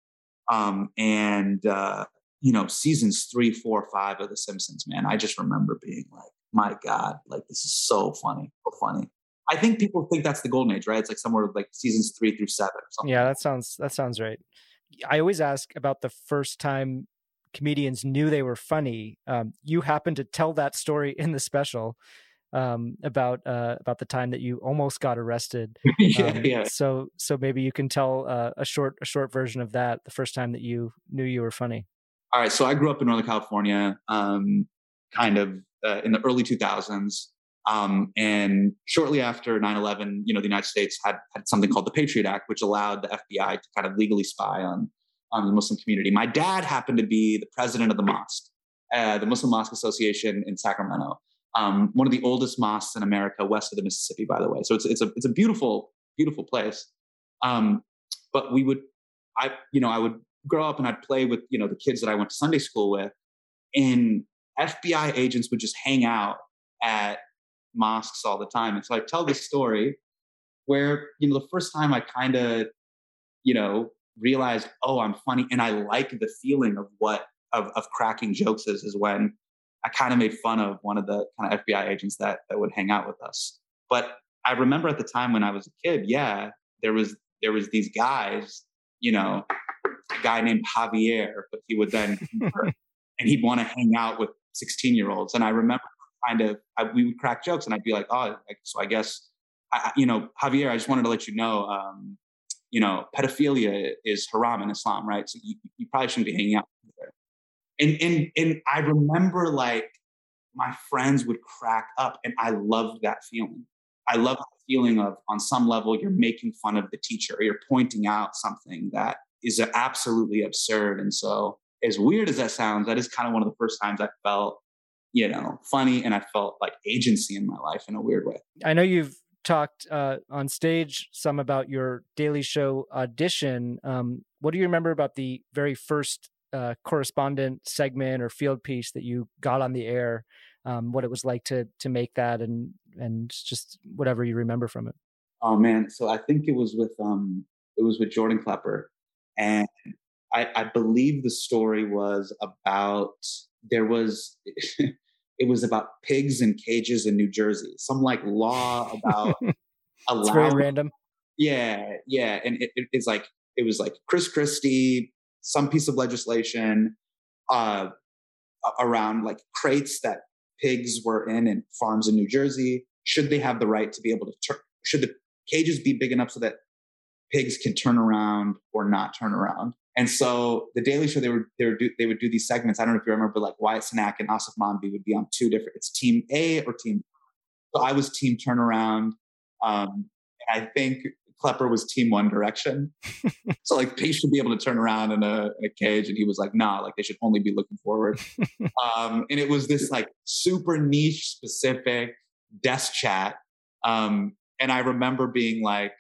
Um, and uh, you know, seasons three, four, five of The Simpsons, man, I just remember being like, my God, like this is so funny, so funny. I think people think that's the golden age, right? It's like somewhere like seasons three through seven or something. Yeah, that sounds that sounds right. I always ask about the first time comedians knew they were funny. Um, you happen to tell that story in the special. Um, about uh, about the time that you almost got arrested. yeah, Um, yeah. So so maybe you can tell uh, a short a short version of that. The first time that you knew you were funny. All right. So I grew up in Northern California, um, kind of uh, in the early 2000s. Um, and shortly after 9 11, you know, the United States had, had something called the Patriot Act, which allowed the FBI to kind of legally spy on, on the Muslim community. My dad happened to be the president of the mosque, uh, the Muslim Mosque Association in Sacramento, um, one of the oldest mosques in America, west of the Mississippi, by the way. So it's, it's, a, it's a beautiful, beautiful place. Um, but we would, I, you know, I would grow up and I'd play with, you know, the kids that I went to Sunday school with. And FBI agents would just hang out at mosques all the time. And so I tell this story where, you know, the first time I kind of, you know, realized, oh, I'm funny. And I like the feeling of what, of, of cracking jokes is, is when I kind of made fun of one of the kind of FBI agents that, that would hang out with us. But I remember at the time when I was a kid, yeah, there was, there was these guys, you know, a guy named Javier, but he would then convert, and he'd want to hang out with 16 year olds. And I remember kind of, I, we would crack jokes and I'd be like, oh, so I guess, I, you know, Javier, I just wanted to let you know, um, you know, pedophilia is haram in Islam, right? So you, you probably shouldn't be hanging out there. And, and, and I remember like my friends would crack up and I loved that feeling. I love the feeling of, on some level, you're making fun of the teacher, or you're pointing out something that is absolutely absurd. And so, as weird as that sounds, that is kind of one of the first times I felt, you know, funny and I felt like agency in my life in a weird way. I know you've talked uh, on stage some about your Daily Show audition. Um, what do you remember about the very first uh, correspondent segment or field piece that you got on the air? Um, what it was like to to make that, and and just whatever you remember from it. Oh man, so I think it was with um it was with Jordan Klepper, and I, I believe the story was about there was it was about pigs in cages in New Jersey, some like law about It's allowing very random. Yeah, yeah, and it, it, it's like it was like Chris Christie, some piece of legislation uh, around like crates that pigs were in in farms in New Jersey. Should they have the right to be able to turn? Should the cages be big enough so that pigs can turn around or not turn around? And so the Daily Show, they would they would do they would do these segments. I don't know if you remember, like Wyatt Cenac and Aasif Mandvi would be on two different. It's Team A or Team. So I was Team Turnaround. Um, I think Klepper was Team One Direction. so like pigs should be able to turn around in a, in a cage, and he was like, nah, like they should only be looking forward. um, and it was this like super niche specific desk chat. Um, and I remember being like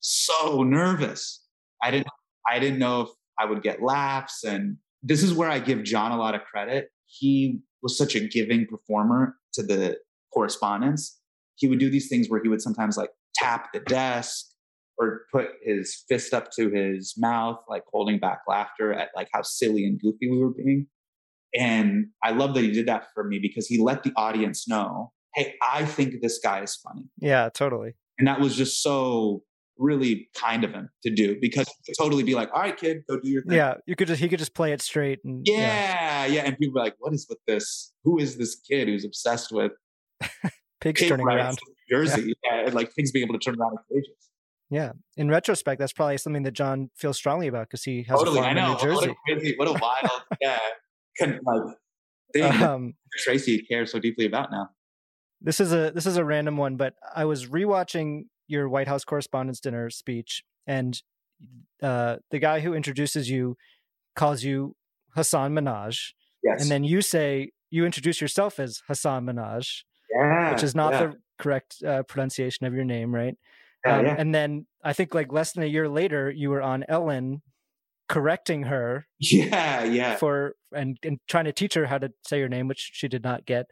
so nervous. I didn't I didn't know if I would get laughs. And this is where I give Jon a lot of credit. He was such a giving performer to the correspondence. He would do these things where he would sometimes like tap the desk or put his fist up to his mouth, like holding back laughter at like how silly and goofy we were being. And I love that he did that for me because he let the audience know, hey, I think this guy is funny. Yeah, totally. And that was just so really kind of him to do because totally be like, all right, kid, go do your thing. Yeah, you could just he could just play it straight and Yeah, yeah. And people were like, what is with this? Who is this kid who's obsessed with pigs pig turning around. Jersey? Yeah. and like pigs being able to turn around in cages. Yeah. In retrospect, that's probably something that Jon feels strongly about because he has Totally, a farm I know. in New What a Jersey. crazy, what a wild, yeah, kind of like thing Um, Tracey cares so deeply about now. this is a this is a random one, but I was rewatching your White House Correspondents' Dinner speech, and uh, the guy who introduces you calls you Hassan Minaj, Yes. and then you say you introduce yourself as Hassan Minaj, yeah, which is not yeah. the correct uh, pronunciation of your name, right? Yeah, Um, yeah. And then I think like less than a year later, you were on Ellen correcting her Yeah, yeah. for and, and trying to teach her how to say your name, which she did not get.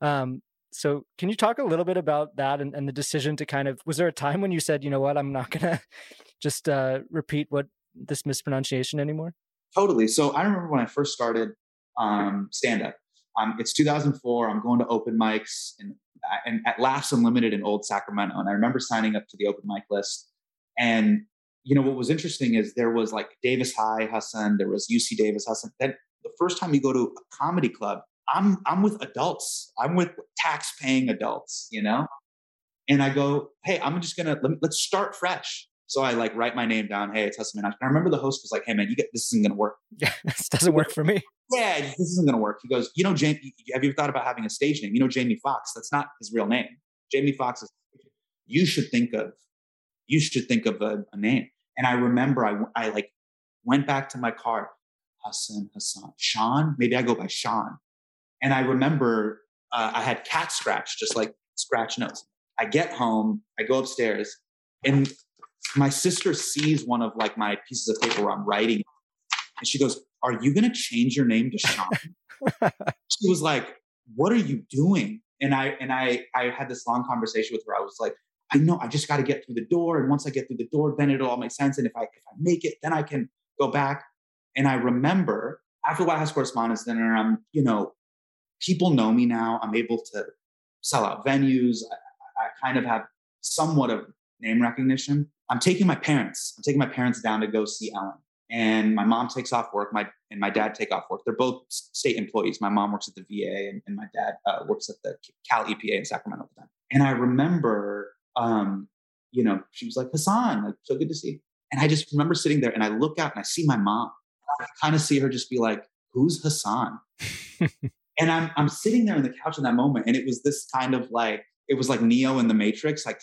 Um, so can you talk a little bit about that and, and the decision to kind of was there a time when you said, you know what, I'm not gonna just uh, repeat what this mispronunciation anymore? Totally. So I remember when I first started um, stand up. It's 2004. I'm going to open mics and, and at Laughs Unlimited in Old Sacramento. And I remember signing up to the open mic list. And you know what was interesting is there was like Davis High Hassan, there was UC Davis Hassan. Then the first time you go to a comedy club, I'm I'm with adults. I'm with tax paying adults, you know? And I go, hey, I'm just gonna let let's start fresh. So I like write my name down. Hey, it's Hasan Minhaj. I remember the host was like, hey man, you get this isn't gonna work. Yeah, this doesn't work for me. Yeah, this isn't gonna work. He goes, you know, Jamie, have you thought about having a stage name? You know, Jamie Foxx. That's not his real name. Jamie Foxx is. You should think of, you should think of a, a name. And I remember I I like went back to my car. Hassan, Hassan, Sean. Maybe I go by Sean. And I remember uh, I had cat scratch, just like scratch notes. I get home, I go upstairs, and my sister sees one of like my pieces of paper where I'm writing, and she goes, "Are you going to change your name to Sean?" she was like, "What are you doing?" And I and I I had this long conversation with her. I was like, "I know, I just got to get through the door, and once I get through the door, then it'll all make sense. And if I if I make it, then I can go back." And I remember after White House Correspondents' Dinner, I'm you know people know me now. I'm able to sell out venues. I, I kind of have somewhat of name recognition. I'm taking my parents. I'm taking my parents down to go see Ellen. And my mom takes off work. My and my dad take off work. They're both state employees. My mom works at the VA, and, and my dad uh, works at the Cal EPA in Sacramento. And I remember, um, you know, she was like, Hassan, like, so good to see you. And I just remember sitting there, and I look out and I see my mom. I kind of see her just be like, "Who's Hassan?" and I'm I'm sitting there on the couch in that moment, and it was this kind of like it was like Neo in the Matrix, like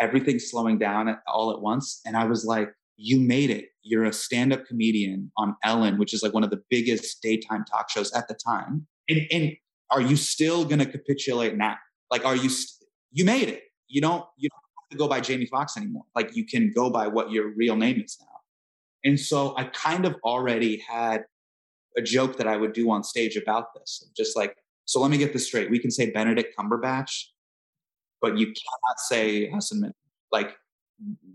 everything slowing down all at once, and I was like, "You made it! You're a stand-up comedian on Ellen, which is like one of the biggest daytime talk shows at the time, and and are you still gonna capitulate now? Like, are you st- you made it? You don't you don't have to go by Jamie Foxx anymore. Like, you can go by what your real name is now." And so I kind of already had a joke that I would do on stage about this. Just like, so let me get this straight. We can say Benedict Cumberbatch, but you cannot say Hasan Minhaj. Like,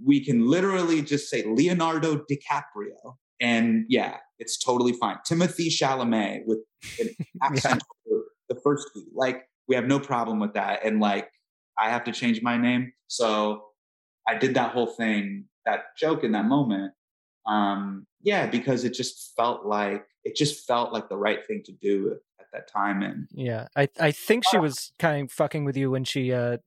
we can literally just say Leonardo DiCaprio. And yeah, it's totally fine. Timothée Chalamet with an accent yeah. the first key. Like, we have no problem with that. And like, I have to change my name. So I did that whole thing, that joke in that moment um, yeah, because it just felt like it just felt like the right thing to do at that time. And yeah, I I think she was kind of fucking with you when she uh,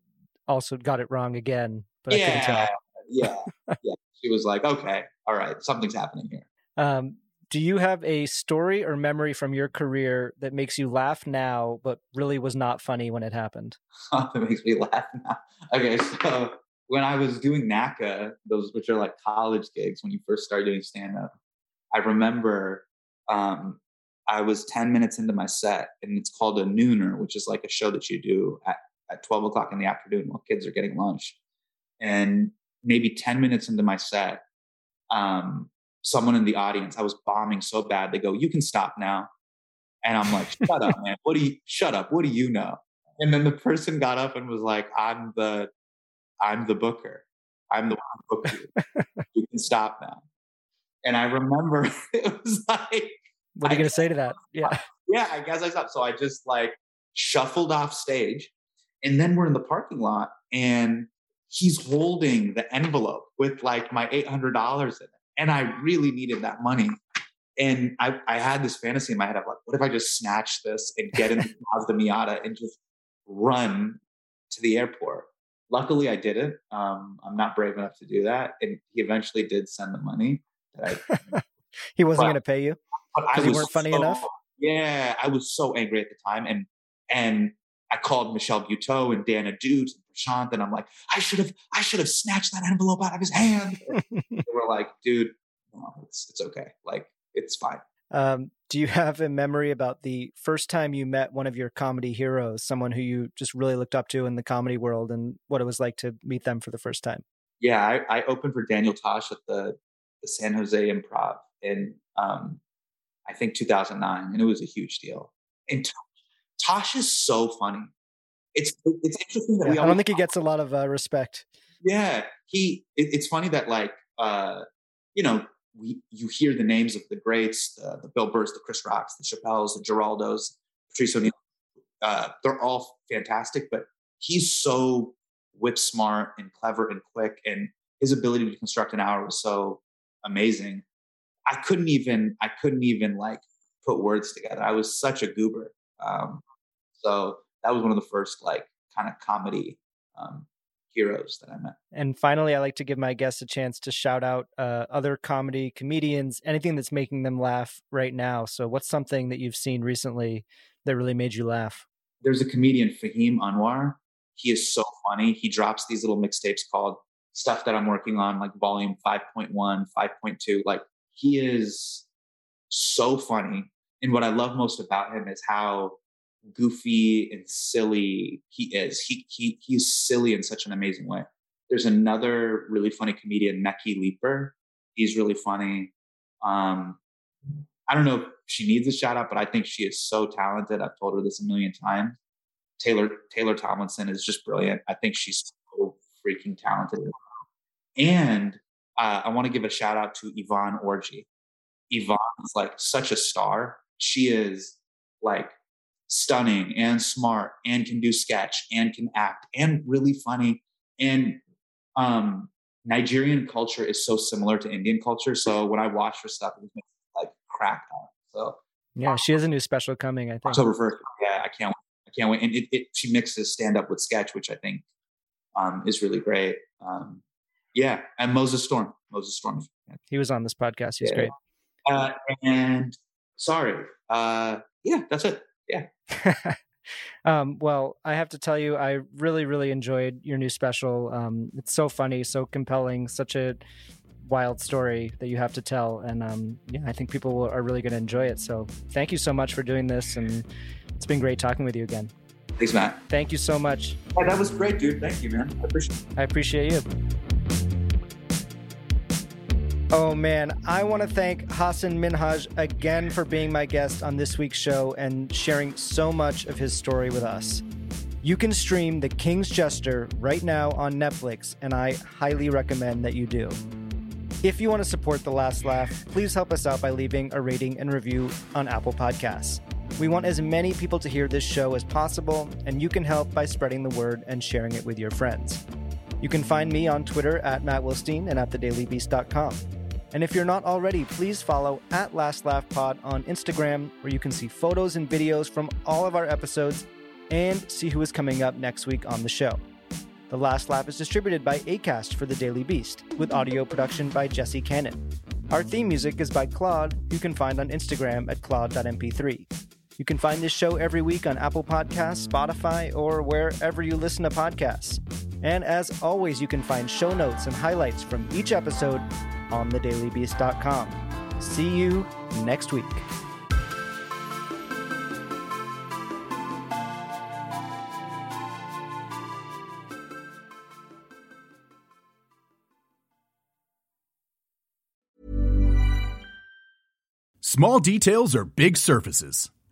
also got it wrong again. But yeah, yeah, yeah. She was like, okay, all right, something's happening here. Um, do you have a story or memory from your career that makes you laugh now, but really was not funny when it happened? that makes me laugh now. Okay, so when I was doing NACA, those which are like college gigs when you first start doing stand up, I remember um, I was 10 minutes into my set and it's called a nooner, which is like a show that you do at, at 12 o'clock in the afternoon while kids are getting lunch. And maybe 10 minutes into my set, um, someone in the audience, I was bombing so bad, they go, You can stop now. And I'm like, Shut up, man. What do you, shut up. What do you know? And then the person got up and was like, I'm the I'm the booker. I'm the one who booked you. you can stop now. And I remember it was like, what are you going to say to that? Yeah. Yeah, I guess I stopped. So I just like shuffled off stage. And then we're in the parking lot and he's holding the envelope with like my $800 in it. And I really needed that money. And I, I had this fantasy in my head of like, what if I just snatch this and get in the Mazda Miata and just run to the airport? Luckily, I didn't. Um, I'm not brave enough to do that. And he eventually did send the money. I, he wasn't going to pay you because you weren't funny so, enough. Yeah, I was so angry at the time, and and I called Michelle Buteau and Dan Ahdoot and Prashanth, and I'm like, I should have, I should have snatched that envelope out of his hand. they were like, dude, no, it's it's okay, like it's fine. Um, do you have a memory about the first time you met one of your comedy heroes, someone who you just really looked up to in the comedy world, and what it was like to meet them for the first time? Yeah, I, I opened for Daniel Tosh at the, the San Jose Improv in um, I think 2009, and it was a huge deal. And Tosh is so funny. It's it's interesting that yeah, we. I don't think he gets a lot of uh, respect. Yeah, he. It, it's funny that like uh, you know we you hear the names of the greats, the, the Bill Burrs, the Chris Rocks, the Chappelles, the Geraldos, Patrice O'Neal. Uh, they're all fantastic, but he's so whip smart and clever and quick, and his ability to construct an hour was so amazing. I couldn't even I couldn't even like put words together. I was such a goober. Um, so that was one of the first like kind of comedy um, heroes that I met. And finally, I like to give my guests a chance to shout out uh, other comedy comedians, anything that's making them laugh right now. So, what's something that you've seen recently that really made you laugh? There's a comedian, Fahim Anwar. He is so funny. He drops these little mixtapes called Stuff That I'm Working On, like volume 5.1, 5.2. Like, he is so funny. And what I love most about him is how goofy and silly he is. He he he's silly in such an amazing way. There's another really funny comedian, Mekhi Leeper. He's really funny. Um, I don't know if she needs a shout out, but I think she is so talented. I've told her this a million times. Taylor Taylor Tomlinson is just brilliant. I think she's so freaking talented. And uh, I want to give a shout out to Yvonne Orji. Yvonne is like such a star. She is like stunning and smart and can do sketch and can act and really funny. And um, Nigerian culture is so similar to Indian culture. So when I watch her stuff, it makes me like crack on. So yeah, she has a new special coming. I think October first. Yeah, I can't. I can't wait. And it, it she mixes stand up with sketch, which I think um, is really great. Um, yeah, and Moses Storm. Moses Storm. He was on this podcast. He's yeah. great. Uh, and sorry. Uh, yeah, that's it. Yeah. um, well, I have to tell you, I really, really enjoyed your new special. Um, it's so funny, so compelling, such a wild story that you have to tell, and um, yeah, I think people will, are really going to enjoy it. So, thank you so much for doing this, and it's been great talking with you again. Thanks, Matt. Thank you so much. Yeah, that was great, dude. Thank you, man. I appreciate. It. I appreciate you. Oh man, I want to thank Hasan Minhaj again for being my guest on this week's show and sharing so much of his story with us. You can stream The King's Jester right now on Netflix, and I highly recommend that you do. If you want to support The Last Laugh, please help us out by leaving a rating and review on Apple Podcasts. We want as many people to hear this show as possible, and you can help by spreading the word and sharing it with your friends. You can find me on Twitter at Matt Wilstein and at thedailybeast.com. And if you're not already, please follow at Last Laugh Pod on Instagram, where you can see photos and videos from all of our episodes and see who is coming up next week on the show. The Last Laugh is distributed by ACAST for The Daily Beast, with audio production by Jesse Cannon. Our theme music is by Claude, you can find on Instagram at claude.mp3. You can find this show every week on Apple Podcasts, Spotify, or wherever you listen to podcasts. And as always, you can find show notes and highlights from each episode on thedailybeast.com. See you next week. Small details are big surfaces,